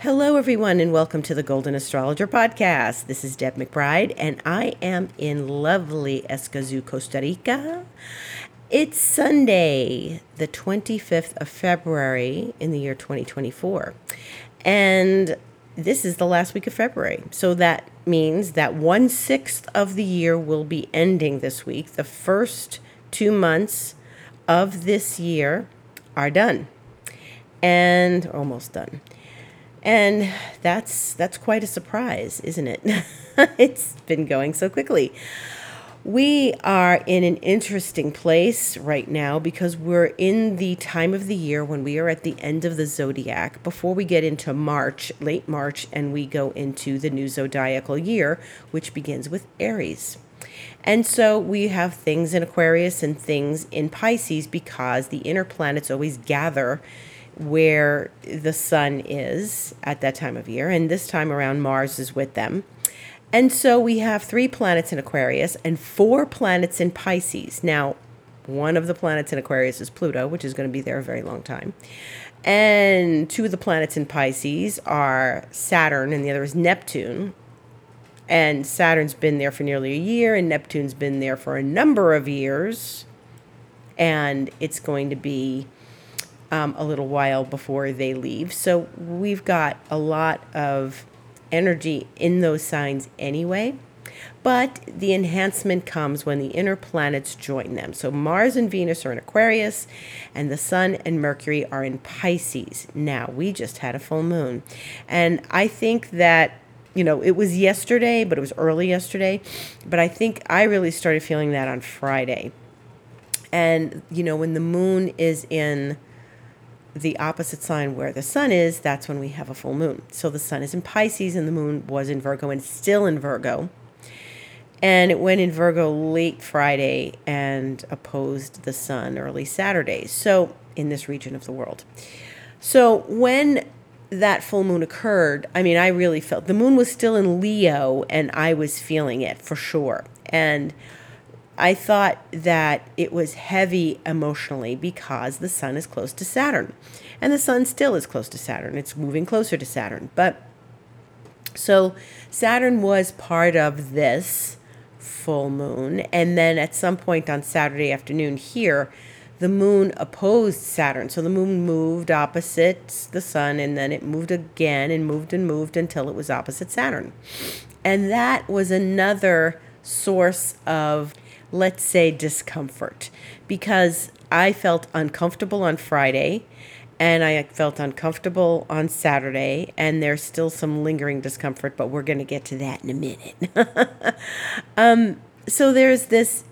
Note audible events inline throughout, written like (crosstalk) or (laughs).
Hello, everyone, and welcome to the Golden Astrologer Podcast. This is Deb McBride, and I am in lovely Escazú, Costa Rica. It's Sunday, the 25th of February in the year 2024. And this is the last week of February. So that means that one sixth of the year will be ending this week. The first two months of this year are done and almost done. And that's that's quite a surprise, isn't it? (laughs) it's been going so quickly. We are in an interesting place right now because we're in the time of the year when we are at the end of the zodiac before we get into March, late March, and we go into the new zodiacal year, which begins with Aries. And so we have things in Aquarius and things in Pisces because the inner planets always gather where the sun is at that time of year. And this time around, Mars is with them. And so we have three planets in Aquarius and four planets in Pisces. Now, one of the planets in Aquarius is Pluto, which is going to be there a very long time. And two of the planets in Pisces are Saturn, and the other is Neptune. And Saturn's been there for nearly a year, and Neptune's been there for a number of years. And it's going to be um, a little while before they leave. So we've got a lot of energy in those signs anyway. But the enhancement comes when the inner planets join them. So Mars and Venus are in Aquarius, and the Sun and Mercury are in Pisces. Now, we just had a full moon. And I think that, you know, it was yesterday, but it was early yesterday. But I think I really started feeling that on Friday. And, you know, when the moon is in the opposite sign where the sun is, that's when we have a full moon. So the sun is in Pisces and the moon was in Virgo and still in Virgo. And it went in Virgo late Friday and opposed the sun early Saturday. So in this region of the world. So when that full moon occurred, I mean, I really felt the moon was still in Leo and I was feeling it for sure. And I thought that it was heavy emotionally because the sun is close to Saturn. And the sun still is close to Saturn. It's moving closer to Saturn. But so Saturn was part of this full moon. And then at some point on Saturday afternoon here, the moon opposed Saturn. So the moon moved opposite the sun and then it moved again and moved and moved until it was opposite Saturn. And that was another source of let's say, discomfort because I felt uncomfortable on Friday and I felt uncomfortable on Saturday, and there's still some lingering discomfort, but we're going to get to that in a minute. (laughs) um, so there's this,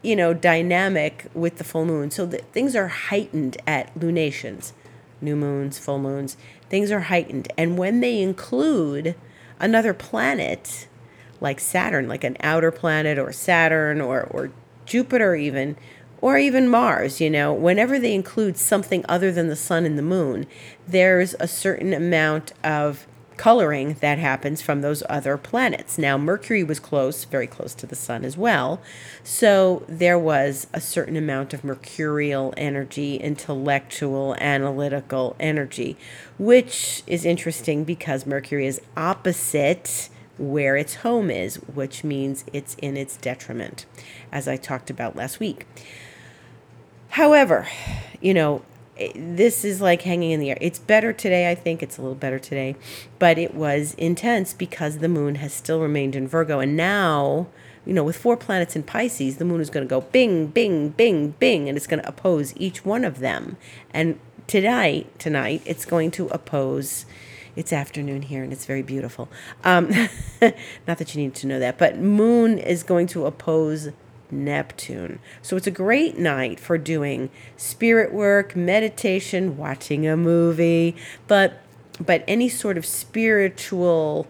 you know, dynamic with the full moon. So things are heightened at lunations, new moons, full moons. Things are heightened, and when they include another planet, like Saturn, like an outer planet or Saturn or, or Jupiter, even, or even Mars, you know, whenever they include something other than the sun and the moon, there's a certain amount of coloring that happens from those other planets. Now, Mercury was close, very close to the sun as well. So there was a certain amount of mercurial energy, intellectual, analytical energy, which is interesting because Mercury is opposite where its home is, which means it's in its detriment, as I talked about last week. However, you know, this is like hanging in the air. It's better today, I think. It's a little better today. But it was intense because the moon has still remained in Virgo. And now, you know, with four planets in Pisces, the moon is going to go bing, bing, bing, bing, and it's going to oppose each one of them. And tonight, tonight, it's going to oppose it's afternoon here and it's very beautiful. Um, (laughs) not that you need to know that, but Moon is going to oppose Neptune. So it's a great night for doing spirit work, meditation, watching a movie, but but any sort of spiritual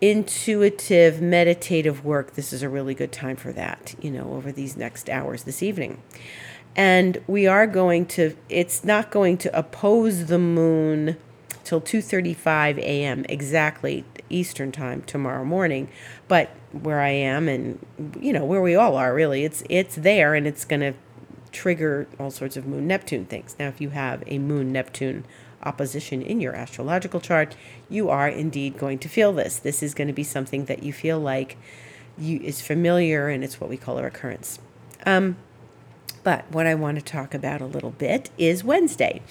intuitive meditative work this is a really good time for that you know over these next hours this evening and we are going to it's not going to oppose the moon till 2:35 a.m. exactly Eastern time tomorrow morning. But where I am and you know where we all are really, it's it's there and it's going to trigger all sorts of moon Neptune things. Now if you have a moon Neptune opposition in your astrological chart, you are indeed going to feel this. This is going to be something that you feel like you is familiar and it's what we call a recurrence. Um, but what I want to talk about a little bit is Wednesday.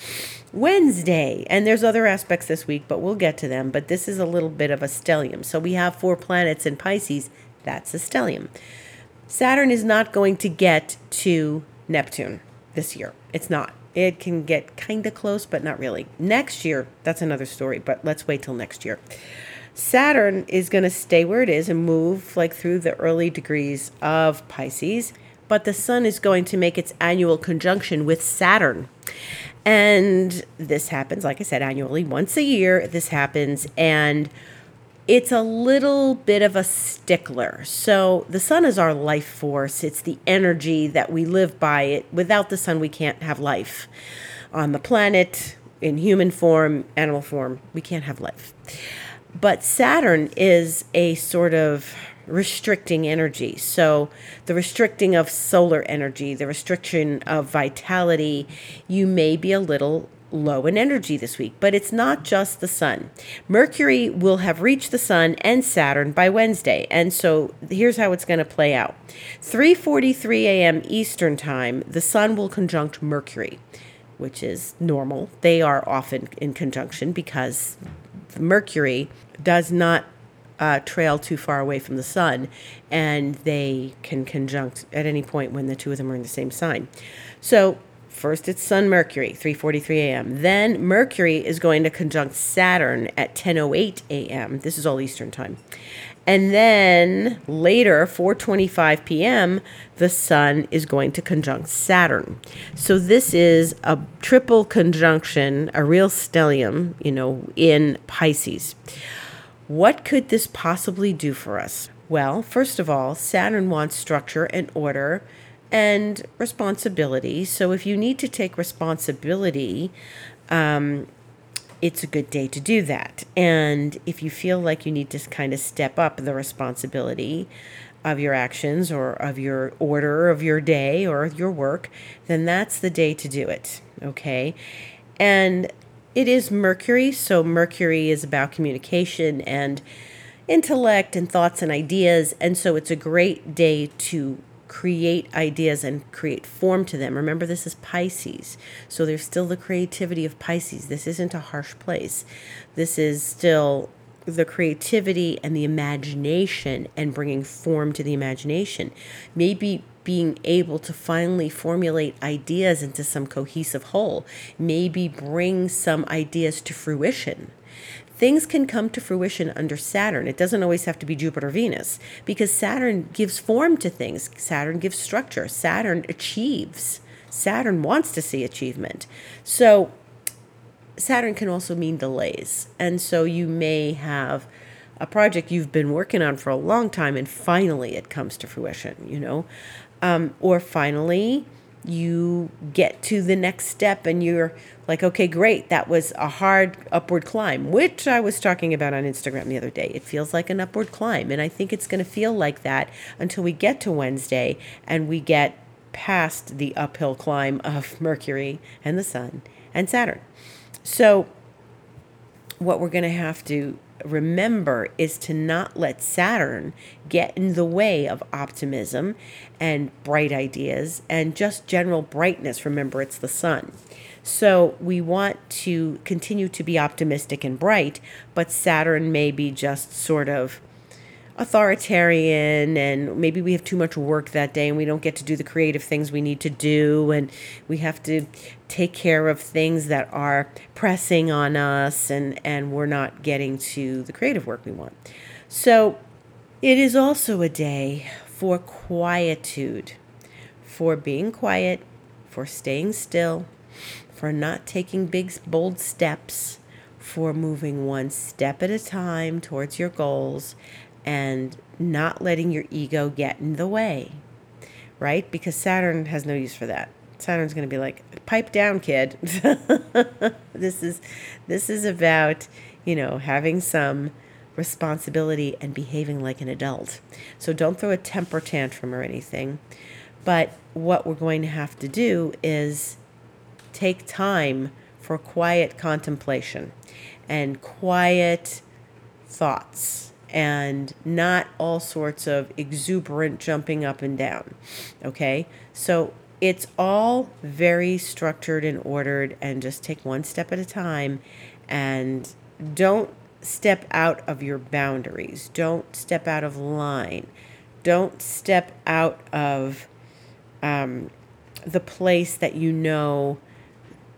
Wednesday, and there's other aspects this week, but we'll get to them. But this is a little bit of a stellium. So we have four planets in Pisces. That's a stellium. Saturn is not going to get to Neptune this year. It's not. It can get kind of close, but not really. Next year, that's another story, but let's wait till next year. Saturn is going to stay where it is and move like through the early degrees of Pisces but the sun is going to make its annual conjunction with Saturn. And this happens, like I said, annually, once a year. This happens, and it's a little bit of a stickler. So, the sun is our life force, it's the energy that we live by. It without the sun, we can't have life on the planet, in human form, animal form. We can't have life. But Saturn is a sort of restricting energy. So, the restricting of solar energy, the restriction of vitality, you may be a little low in energy this week, but it's not just the sun. Mercury will have reached the sun and Saturn by Wednesday. And so here's how it's going to play out. 3:43 a.m. Eastern Time, the sun will conjunct Mercury, which is normal. They are often in conjunction because Mercury does not uh, trail too far away from the sun, and they can conjunct at any point when the two of them are in the same sign. So first it's Sun Mercury, 3:43 a.m. Then Mercury is going to conjunct Saturn at 10:08 a.m. This is all Eastern time. And then later, 4:25 p.m., the sun is going to conjunct Saturn. So this is a triple conjunction, a real stellium, you know, in Pisces. What could this possibly do for us? Well, first of all, Saturn wants structure and order and responsibility. So if you need to take responsibility, um, it's a good day to do that. And if you feel like you need to kind of step up the responsibility of your actions or of your order of your day or your work, then that's the day to do it. Okay. And it is Mercury, so Mercury is about communication and intellect and thoughts and ideas, and so it's a great day to create ideas and create form to them. Remember, this is Pisces, so there's still the creativity of Pisces. This isn't a harsh place. This is still the creativity and the imagination and bringing form to the imagination. Maybe being able to finally formulate ideas into some cohesive whole, maybe bring some ideas to fruition. Things can come to fruition under Saturn. It doesn't always have to be Jupiter Venus because Saturn gives form to things. Saturn gives structure. Saturn achieves. Saturn wants to see achievement. So Saturn can also mean delays. And so you may have a project you've been working on for a long time and finally it comes to fruition, you know? Um, or finally, you get to the next step and you're like, okay, great, that was a hard upward climb, which I was talking about on Instagram the other day. It feels like an upward climb. And I think it's going to feel like that until we get to Wednesday and we get past the uphill climb of (laughs) Mercury and the Sun and Saturn. So, what we're going to have to remember is to not let Saturn get in the way of optimism and bright ideas and just general brightness. Remember, it's the sun. So we want to continue to be optimistic and bright, but Saturn may be just sort of authoritarian and maybe we have too much work that day and we don't get to do the creative things we need to do and we have to take care of things that are pressing on us and and we're not getting to the creative work we want. So it is also a day for quietude, for being quiet, for staying still, for not taking big bold steps, for moving one step at a time towards your goals and not letting your ego get in the way, right? Because Saturn has no use for that. Saturn's going to be like, "Pipe down, kid." (laughs) this is this is about, you know, having some responsibility and behaving like an adult. So don't throw a temper tantrum or anything. But what we're going to have to do is take time for quiet contemplation and quiet thoughts and not all sorts of exuberant jumping up and down. Okay? So it's all very structured and ordered, and just take one step at a time and don't step out of your boundaries. Don't step out of line. Don't step out of um, the place that you know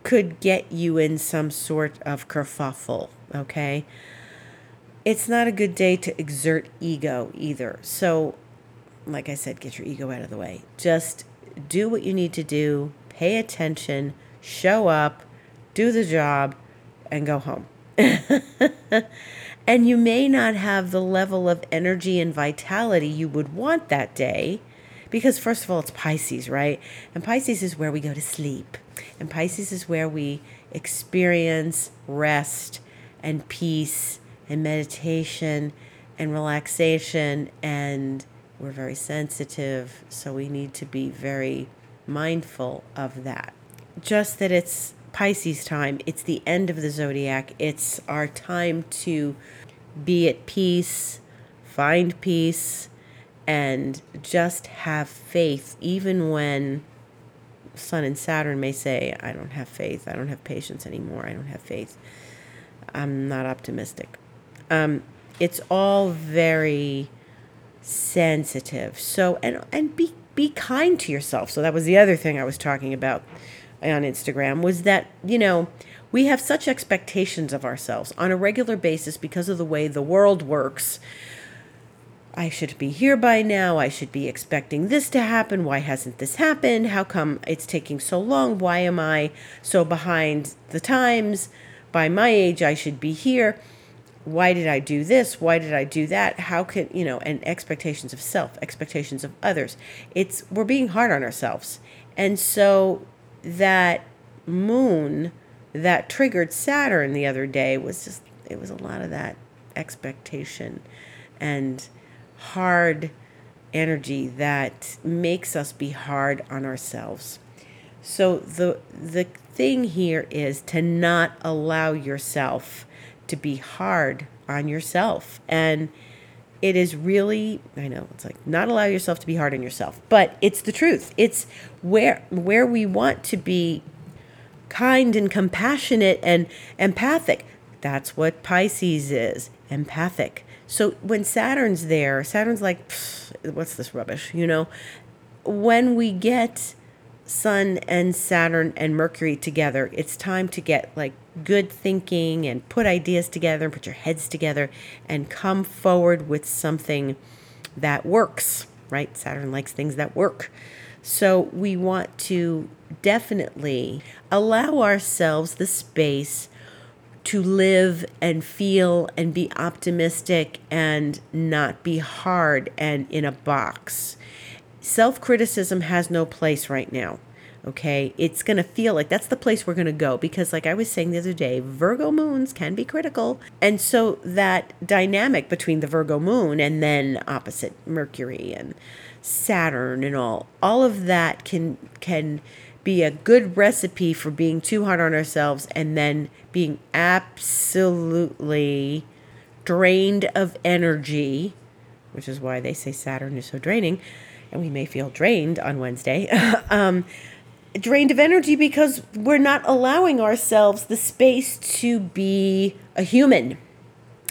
could get you in some sort of kerfuffle. Okay? It's not a good day to exert ego either. So, like I said, get your ego out of the way. Just do what you need to do, pay attention, show up, do the job, and go home. (laughs) and you may not have the level of energy and vitality you would want that day because, first of all, it's Pisces, right? And Pisces is where we go to sleep, and Pisces is where we experience rest and peace and meditation and relaxation and we're very sensitive, so we need to be very mindful of that. Just that it's Pisces time, it's the end of the zodiac, it's our time to be at peace, find peace, and just have faith, even when Sun and Saturn may say, I don't have faith, I don't have patience anymore, I don't have faith. I'm not optimistic. Um, it's all very sensitive. So and and be be kind to yourself. So that was the other thing I was talking about on Instagram was that, you know, we have such expectations of ourselves on a regular basis because of the way the world works. I should be here by now. I should be expecting this to happen. Why hasn't this happened? How come it's taking so long? Why am I so behind the times? By my age, I should be here why did I do this? Why did I do that? How can, you know, and expectations of self, expectations of others. It's, we're being hard on ourselves. And so that moon that triggered Saturn the other day was just, it was a lot of that expectation and hard energy that makes us be hard on ourselves. So the the thing here is to not allow yourself to be hard on yourself. And it is really I know it's like not allow yourself to be hard on yourself, but it's the truth. It's where where we want to be kind and compassionate and empathic. That's what Pisces is, empathic. So when Saturn's there, Saturn's like, what's this rubbish, you know? When we get Sun and Saturn and Mercury together, it's time to get like good thinking and put ideas together and put your heads together and come forward with something that works, right? Saturn likes things that work. So we want to definitely allow ourselves the space to live and feel and be optimistic and not be hard and in a box self criticism has no place right now. Okay, it's going to feel like that's the place we're going to go because, like I was saying the other day, Virgo moons can be critical. And so that dynamic between the Virgo moon and then opposite Mercury and Saturn and all, all of that can, can be a good recipe for being too hard on ourselves and then being absolutely drained of energy, which is why they say Saturn is so draining we may feel drained on Wednesday, (laughs) um, drained of energy because we're not allowing ourselves the space to be a human.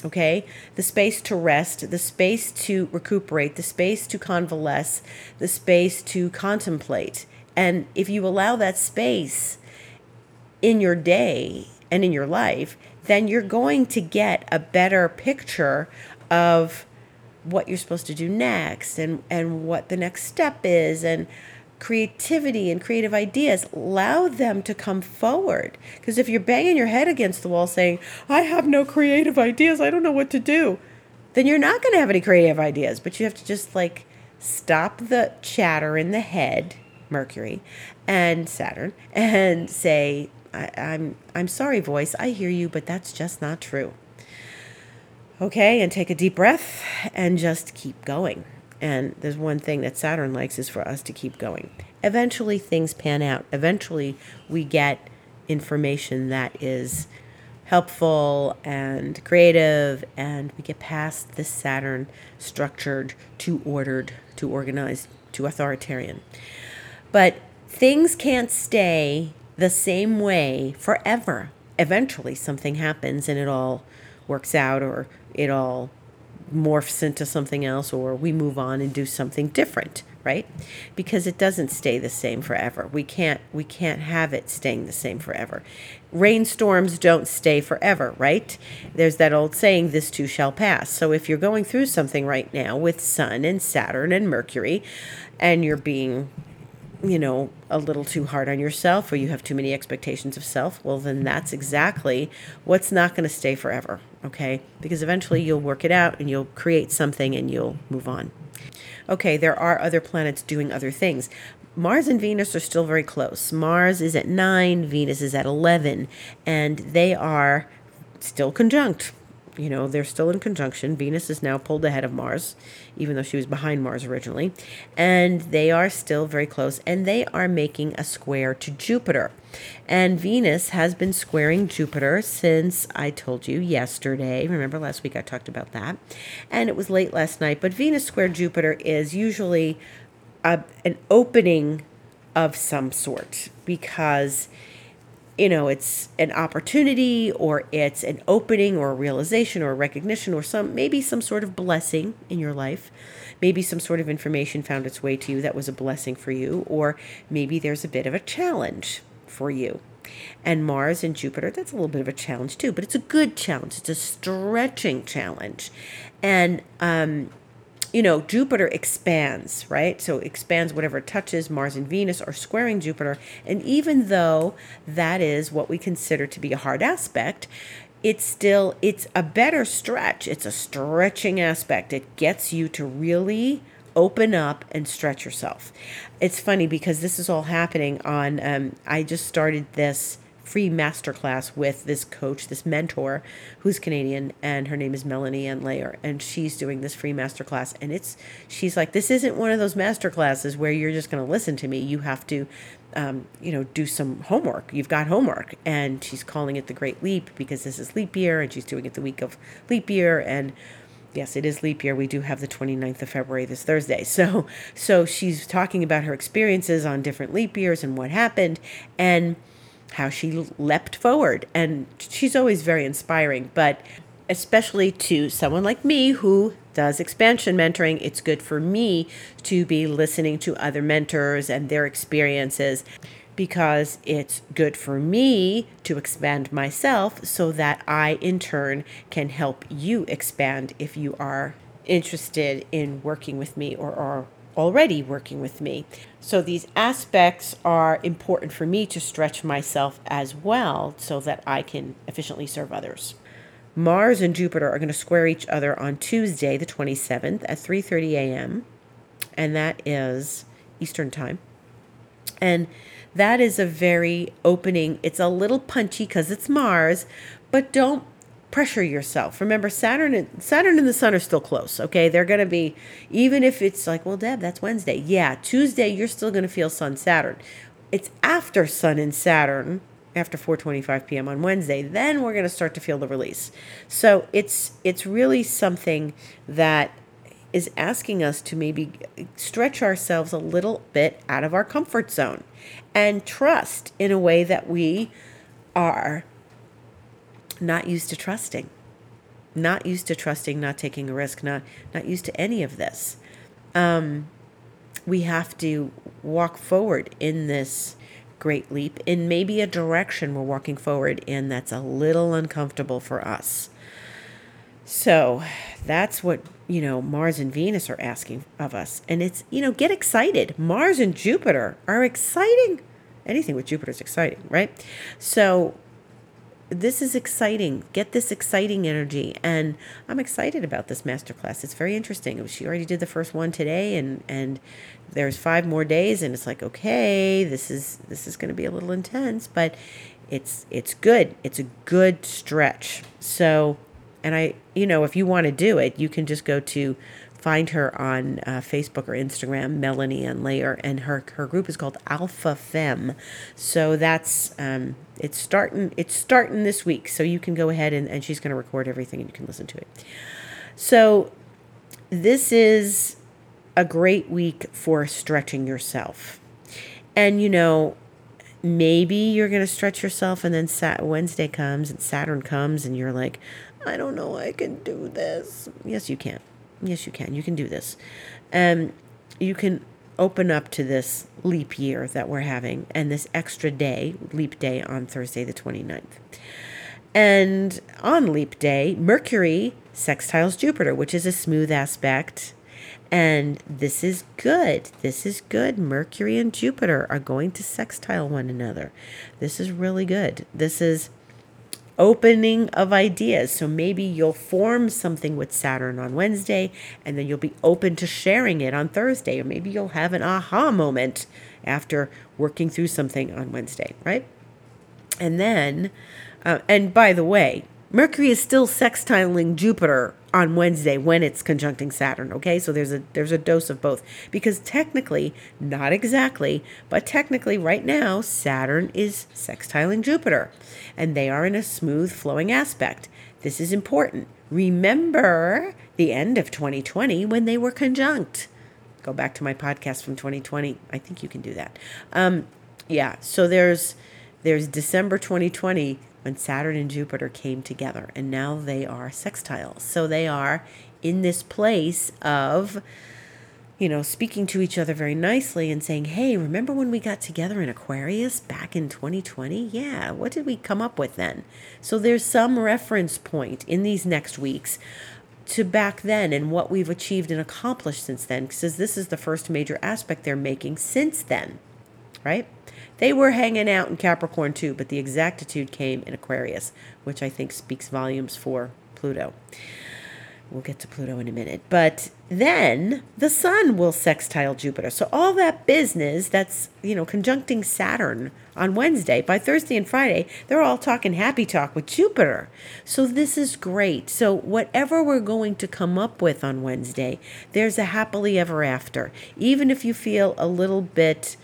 Okay, the space to rest, the space to recuperate, the space to convalesce, the space to contemplate. And if you allow that space in your day and in your life, then you're going to get a better picture of what you're supposed to do next and, and what the next step is and creativity and creative ideas. Allow them to come forward. Because if you're banging your head against the wall saying i have no creative ideas. I don't know what to do then you're not going to have any creative ideas. But you have to just like stop the chatter in the head mercury and saturn and say I, i'm i'm sorry voice. I hear you but that's just not true Okay, and take a deep breath and just keep going. And there's one thing that Saturn likes is for us to keep going. Eventually, things pan out. Eventually, we get information that is helpful and creative, and we get past this Saturn structured too ordered too organized too authoritarian. But things can't stay the same way forever. Eventually, something happens and it all works out, or it all morphs into something else, or we move on and do something different right? Because it doesn't stay the same forever. We can't we can't have it staying the same forever. Rainstorms don't stay forever right? There's that old saying this too shall pass. So if you're going through something right now with sun and saturn and mercury and you're being you know, a little too hard on yourself or you have too many expectations of self, well, then that's exactly what's not going to stay forever, okay? Because eventually you'll work it out and you'll create something and you'll move on. Okay, there are other planets doing other things. Mars and Venus are still very close. Mars is at 9, Venus is at 11, and they are still conjunct you know, they're still in conjunction. Venus is now pulled ahead of Mars, even though she was behind Mars originally. And they are still very close, and they are making a square to Jupiter. And Venus has been squaring Jupiter since I told you yesterday. Remember last week I talked about that. And it was late last night. But Venus square Jupiter is usually a, an opening of some sort because you know it's an opportunity or it's an opening or a realization or a recognition or some maybe some sort of blessing in your life maybe some sort of information found its way to you that was a blessing for you or maybe there's a bit of a challenge for you and Mars and Jupiter, that's a little bit of a challenge too, but it's a good challenge. It's a stretching challenge. And um, you know, Jupiter expands, right? So expands whatever it touches. Mars and Venus are squaring Jupiter. And even though that is what we consider to be a hard aspect, it's still it's a better stretch. It's a stretching aspect. It gets you to really open up and stretch yourself. It's funny because this is all happening on um, I just started this free masterclass with this coach, this mentor who's Canadian, and her name is Melanie Ann Layer, and she's doing this free masterclass. And it's she's like, this isn't one of those masterclasses where you're just going to listen to me. You have to, um, you know, do some homework. You've got homework, and she's calling it the Great Leap because this is leap year, and she's doing it the week of leap year, and yes it is leap year we do have the 29th of february this thursday (laughs) so so she's talking about her experiences on different leap years and what happened and how she leapt forward. And she's always very inspiring, but especially to someone like me who does expansion mentoring, it's good for me to be listening to other mentors and their experiences because it's good for me to expand myself so that I, in turn, can help you expand if you are interested in working with me or are already working with me. So these aspects are important for me to stretch myself as well so that I can efficiently serve others. Mars and Jupiter are going to square each other on Tuesday, the 27th at 3:30 a.m. and that is Eastern Time. And that is a very opening. It's a little punchy cuz it's Mars, but don't pressure yourself. Remember, Saturn and Saturn and the Sun are still close. Okay, they're going to be even if it's like, well, Deb, that's Wednesday. Yeah, Tuesday you're still going to feel Sun Saturn. It's after Sun and Saturn after 4:25 p.m. on Wednesday, then we're going to start to feel the release. So it's it's really something that is asking us to maybe stretch ourselves a little bit out of our comfort zone and trust in a way that we are not used to trusting, not used to trusting, not taking a risk, not not used to any of this. Um, we have to walk forward in this great leap in maybe a direction we're walking forward in that's a little uncomfortable for us. So that's what, you know, Mars and Venus are asking of us. And it's, you know, get excited. Mars and Jupiter are exciting. Anything with Jupiter is exciting, right? So this is exciting. Get this exciting energy. And I'm excited about this masterclass. It's very interesting. She already did the first one today and and there's five more days and it's like, okay, this is this is going to be a little intense, but it's it's good. It's a good stretch. So, and I, you know, if you want to do it, you can just go to find her on uh, Facebook or Instagram, Melanie Ann Layer, and her her group is called Alpha Fem. So that's um, it's starting it's starting this week. So you can go ahead and, and she's going to record everything and you can listen to it. So this is a great week for stretching yourself, and you know maybe you're going to stretch yourself and then Sat- Wednesday comes and Saturn comes and you're like, I don't know I can do this. Yes, you can. Yes, you can. You can do this. Um, you can open up to this leap year that we're having and this extra day, leap day on Thursday the 29th. And on leap day, Mercury sextiles Jupiter, which is a smooth aspect and this is good. This is good. Mercury and Jupiter are going to sextile one another. This is really good. This is opening of ideas. So maybe you'll form something with Saturn on Wednesday and then you'll be open to sharing it on Thursday. Or maybe you'll have an aha moment after working through something on Wednesday, right? And then, uh, and by the way, Mercury is still sextiling Jupiter on Wednesday when it's conjuncting Saturn, okay? So there's a there's a dose of both because technically, not exactly, but technically right now Saturn is sextiling Jupiter and they are in a smooth flowing aspect. This is important. Remember the end of 2020 when they were conjunct. Go back to my podcast from 2020. I think you can do that. Um, yeah, so there's there's December 2020 when Saturn and Jupiter came together, and now they are sextiles. So they are in this place of, you know, speaking to each other very nicely and saying, hey, remember when we got together in Aquarius back in 2020? Yeah, what did we come up with then? So there's some reference point in these next weeks to back then and what we've achieved and accomplished since then, because this is the first major aspect they're making since then, right? They were hanging out in Capricorn too, but the exactitude came in Aquarius, which I think speaks volumes for Pluto. We'll get to Pluto in a minute. But then the sun will sextile Jupiter. So all that business that's, you know, conjuncting Saturn on Wednesday, by Thursday and Friday, they're all talking happy talk with Jupiter. So this is great. So whatever we're going to come up with on Wednesday, there's a happily ever after. Even if you feel a little bit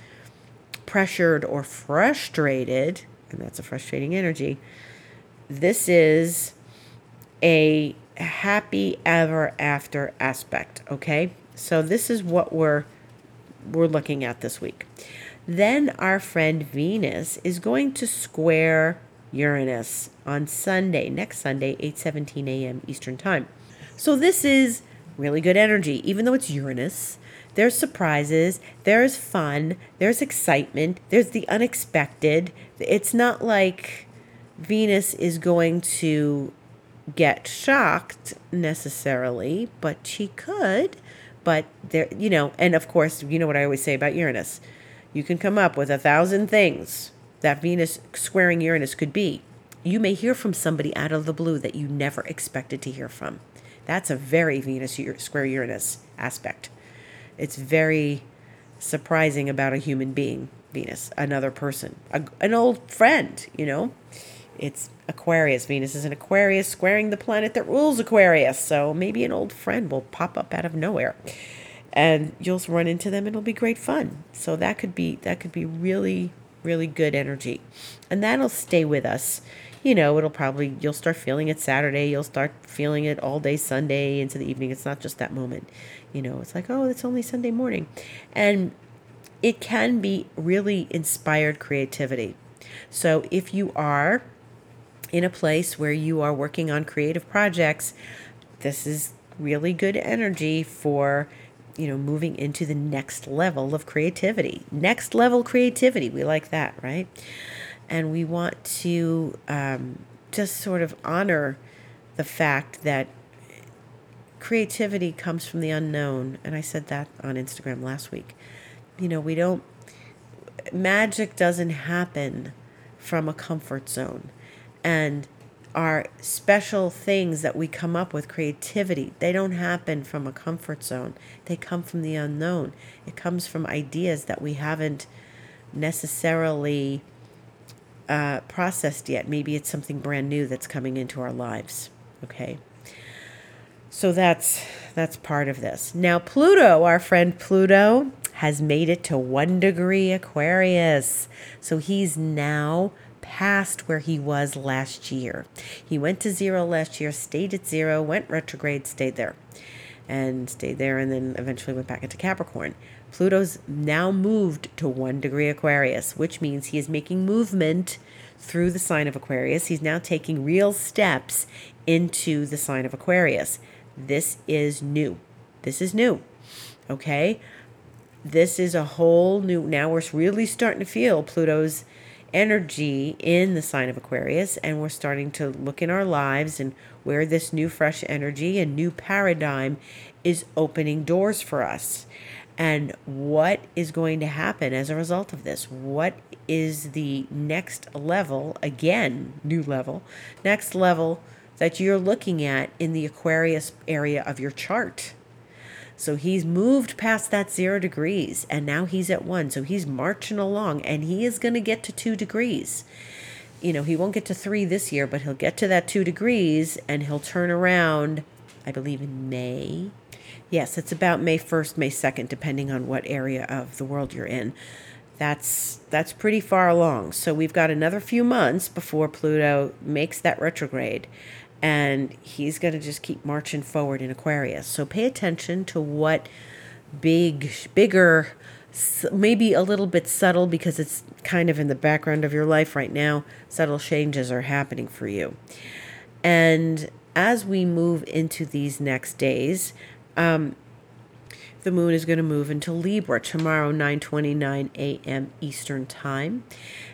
pressured or frustrated, and that's a frustrating energy, this is a happy ever after aspect, okay? So this is what we're we're looking at this week. Then our friend Venus is going to square Uranus on Sunday, next Sunday, 8:17 a.m. Eastern Time. So this is really good energy even though it's Uranus there's surprises, there's fun, there's excitement, there's the unexpected. It's not like Venus is going to get shocked necessarily, but she could. But there, you know, and of course, you know what I always say about Uranus. You can come up with a thousand things that Venus squaring Uranus could be. You may hear from somebody out of the blue that you never expected to hear from. That's a very Venus square Uranus aspect. It's very surprising about a human being, Venus, another person, a, an old friend, you know. It's Aquarius. Venus is an Aquarius squaring the planet that rules Aquarius. So maybe an old friend will pop up out of nowhere and you'll run into them and it'll be great fun. So that could be that could be really really good energy. And that'll stay with us you know, it'll probably, you'll start feeling it Saturday, you'll start feeling it all day Sunday into the evening. It's not just that moment. You know, it's like, oh, it's only Sunday morning. And it can be really inspired creativity. So if you are in a place where you are working on creative projects, this is really good energy for you know moving into the next level of creativity next level creativity we like that right and we want to um, just sort of honor the fact that creativity comes from the unknown. And I said that on Instagram last week. You know, we don't, magic doesn't happen from a comfort zone. And our special things that we come up with, creativity, they don't happen from a comfort zone. They come from the unknown. It comes from ideas that we haven't necessarily uh, processed yet. Maybe it's something brand new that's coming into our lives. Okay. So that's that's part of this. Now, Pluto, our friend Pluto, has made it to one degree Aquarius. So he's now past where he was last year. He went to zero last year, stayed at zero, went retrograde, stayed there, and stayed there, and then eventually went back into Capricorn. Pluto's now moved to one degree Aquarius, which means he is making movement through the sign of Aquarius. He's now taking real steps into the sign of Aquarius. This is new. This is new. Okay? This is a whole new. Now we're really starting to feel Pluto's energy in the sign of Aquarius, and we're starting to look in our lives and where this new, fresh energy and new paradigm is opening doors for us. And what is going to happen as a result of this? What is the next level, again, new level, next level that you're looking at in the Aquarius area of your chart? So he's moved past that zero degrees and now he's at one. So he's marching along and he is going to get to two degrees. You know, he won't get to three this year, but he'll get to that two degrees and he'll turn around, I believe, in May. Yes, it's about May 1st, May 2nd, depending on what area of the world you're in. That's that's pretty far along. So we've got another few months before Pluto makes that retrograde and he's going to just keep marching forward in Aquarius. So pay attention to what big, bigger, maybe a little bit subtle because it's kind of in the background of your life right now. Subtle changes are happening for you. And as we move into these next days, um, the moon is going to move into Libra tomorrow, 9:29 a.m. Eastern Time,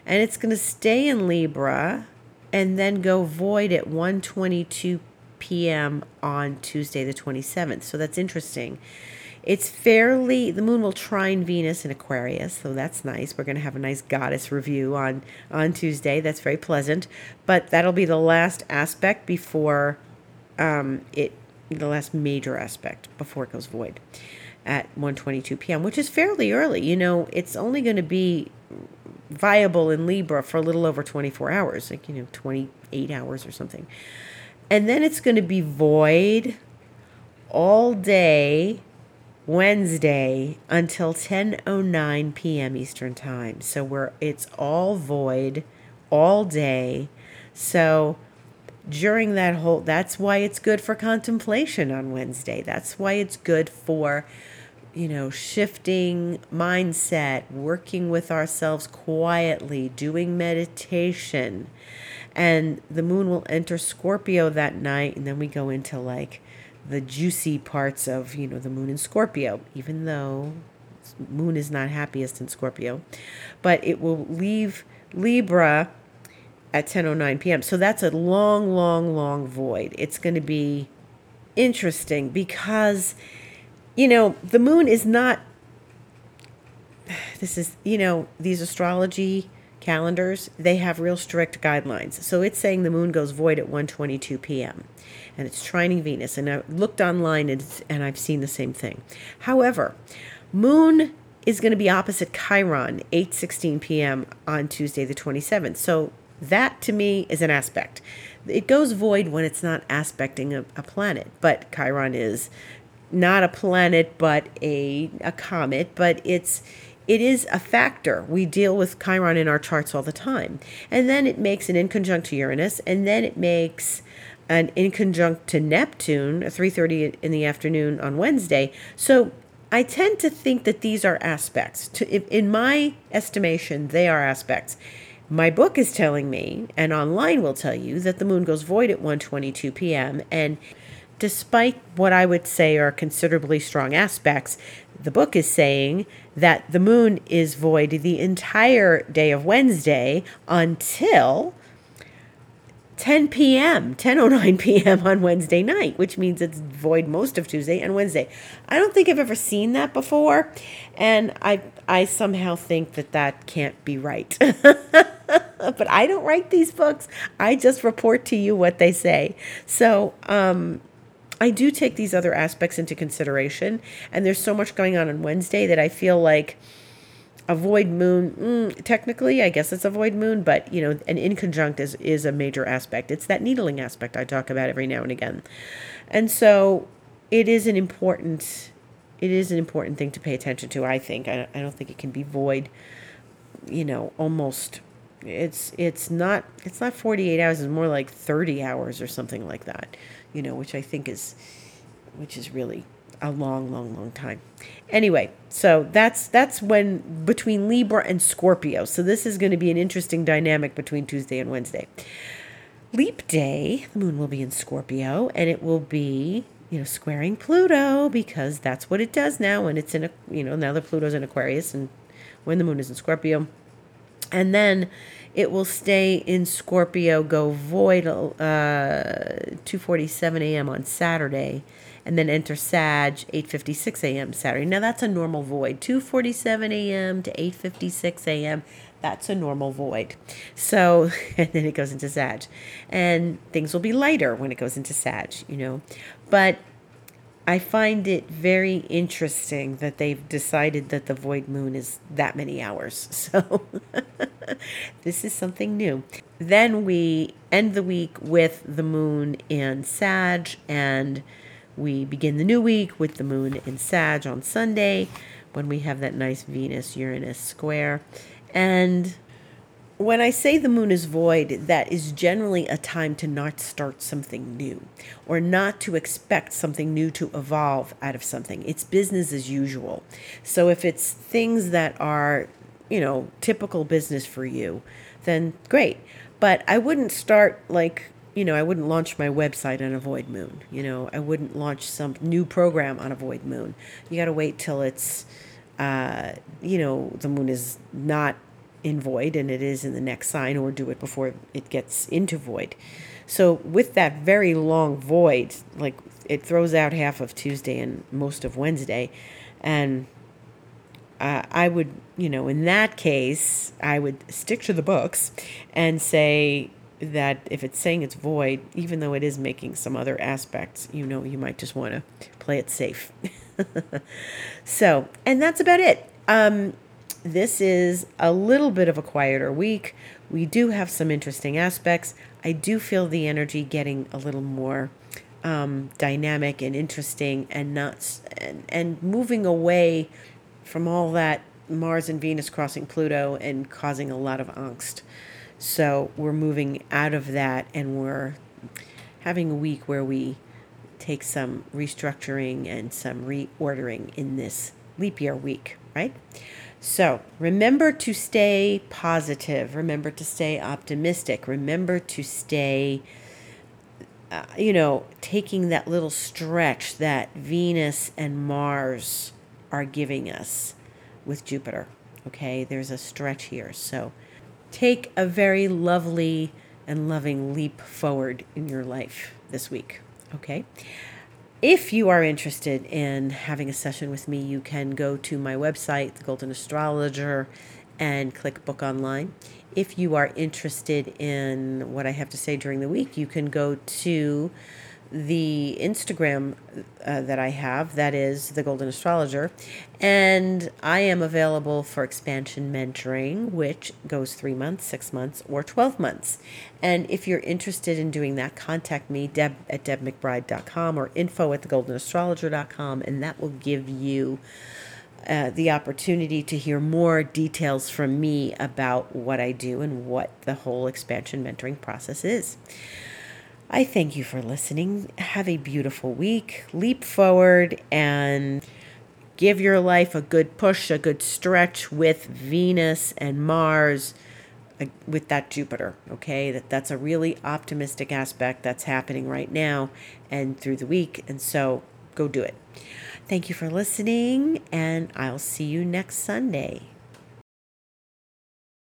and it's going to stay in Libra and then go void at 1:22 p.m. on Tuesday the 27th. So that's interesting. It's fairly the moon will trine Venus in Aquarius, so that's nice. We're going to have a nice goddess review on on Tuesday. That's very pleasant. But that'll be the last aspect before um, it the last major aspect before it goes void at 1:22 p.m., which is fairly early. You know, it's only going to be viable in Libra for a little over 24 hours, like, you know, 28 hours or something. And then it's going to be void all day Wednesday until 10:09 p.m. Eastern Time. So we're it's all void all day. So during that whole that's why it's good for contemplation on Wednesday. That's why it's good for you know, shifting mindset, working with ourselves quietly, doing meditation. And the moon will enter Scorpio that night, and then we go into like the juicy parts of, you know, the moon in Scorpio, even though moon is not happiest in Scorpio. But it will leave Libra at 10:09 p.m. So that's a long, long, long void. It's going to be interesting because you know, the moon is not, this is, you know, these astrology calendars, they have real strict guidelines. So it's saying the moon goes void at 1:22 p.m. and it's trining Venus and I looked online and and I've seen the same thing. However, moon is going to be opposite Chiron 8:16 p.m. on Tuesday the 27th. So that to me is an aspect. It goes void when it's not aspecting a, a planet, but Chiron is not a planet but a a comet, but it's it is a factor. We deal with Chiron in our charts all the time. And then it makes an inconjunct to Uranus, and then it makes an inconjunct to Neptune at 3:30 in the afternoon on Wednesday. So I tend to think that these are aspects. To, in my estimation, they are aspects. My book is telling me, and online will tell you, that the moon goes void at 1:22 p.m. and despite what I would say are considerably strong aspects, the book is saying that the moon is void the entire day of Wednesday until 10 p.m., 10:09 p.m. on Wednesday night, which means it's void most of Tuesday and Wednesday. I don't think I've ever seen that before, and I I somehow think that that can't be right. (laughs) but I don't write these books. I just report to you what they say. So, um, I do take these other aspects into consideration, and there's so much going on on Wednesday that I feel like a void moon. Mm, technically, I guess it's a void moon, but you know, an inconjunct is is a major aspect. It's that needling aspect I talk about every now and again, and so it is an important it is an important thing to pay attention to. I think I, I don't think it can be void. You know, almost it's it's not it's not 48 hours it's more like 30 hours or something like that you know which i think is which is really a long long long time anyway so that's that's when between libra and scorpio so this is going to be an interesting dynamic between tuesday and wednesday leap day the moon will be in scorpio and it will be you know, squaring Pluto because that's what it does now when it's in a, you know, now that Pluto's in Aquarius and when the moon is in Scorpio. And then it will stay in Scorpio, go void uh, 2:47 a.m. on Saturday, and then enter Sag 8:56 a.m. Saturday. Now that's a normal void, 2:47 a.m. to 8:56 a.m. That's a normal void. So, (laughs) and then it goes into Sag. And things will be lighter when it goes into Sag, you know. But I find it very interesting that they've decided that the void moon is that many hours. (laughs) So, (laughs) this is something new. Then we end the week with the moon in Sag, and we begin the new week with the moon in Sag on Sunday when we have that nice Venus Uranus square. And when I say the moon is void, that is generally a time to not start something new or not to expect something new to evolve out of something. It's business as usual. So if it's things that are, you know, typical business for you, then great. But I wouldn't start like, you know, I wouldn't launch my website on a void moon. You know, I wouldn't launch some new program on a void moon. You got to wait till it's uh, you know, the moon is not in void and it is in the next sign, or do it before it gets into void. So, with that very long void, like it throws out half of Tuesday and most of Wednesday, and uh, I would, you know, in that case, I would stick to the books and say that if it's saying it's void, even though it is making some other aspects, you know, you might just want to play it safe. (laughs) so, and that's about it. Um, this is a little bit of a quieter week. We do have some interesting aspects. I do feel the energy getting a little more um, dynamic and interesting and not and, and moving away from all that Mars and Venus crossing Pluto and causing a lot of angst. So we're moving out of that and we're having a week where we take some restructuring and some reordering in this leap year week, right? So remember to stay positive. Remember to stay optimistic. Remember to stay, uh, you know, taking that little stretch that Venus and Mars are giving us with Jupiter. Okay, there's a stretch here. So take a very lovely and loving leap forward in your life this week. Okay. If you are interested in having a session with me, you can go to my website, The Golden Astrologer, and click book online. If you are interested in what I have to say during the week, you can go to the Instagram uh, that I have, that is The Golden Astrologer. And I am available for expansion mentoring, which goes three months, six months, or 12 months. And if you're interested in doing that, contact me, deb at debmcbride.com or info at thegoldenastrologer.com, and that will give you. Uh, the opportunity to hear more details from me about what I do and what the whole expansion mentoring process is. I thank you for listening. Have a beautiful week. Leap forward and give your life a good push, a good stretch with Venus and Mars uh, with that Jupiter, okay? That that's a really optimistic aspect that's happening right now and through the week, and so go do it. Thank you for listening, and I'll see you next Sunday.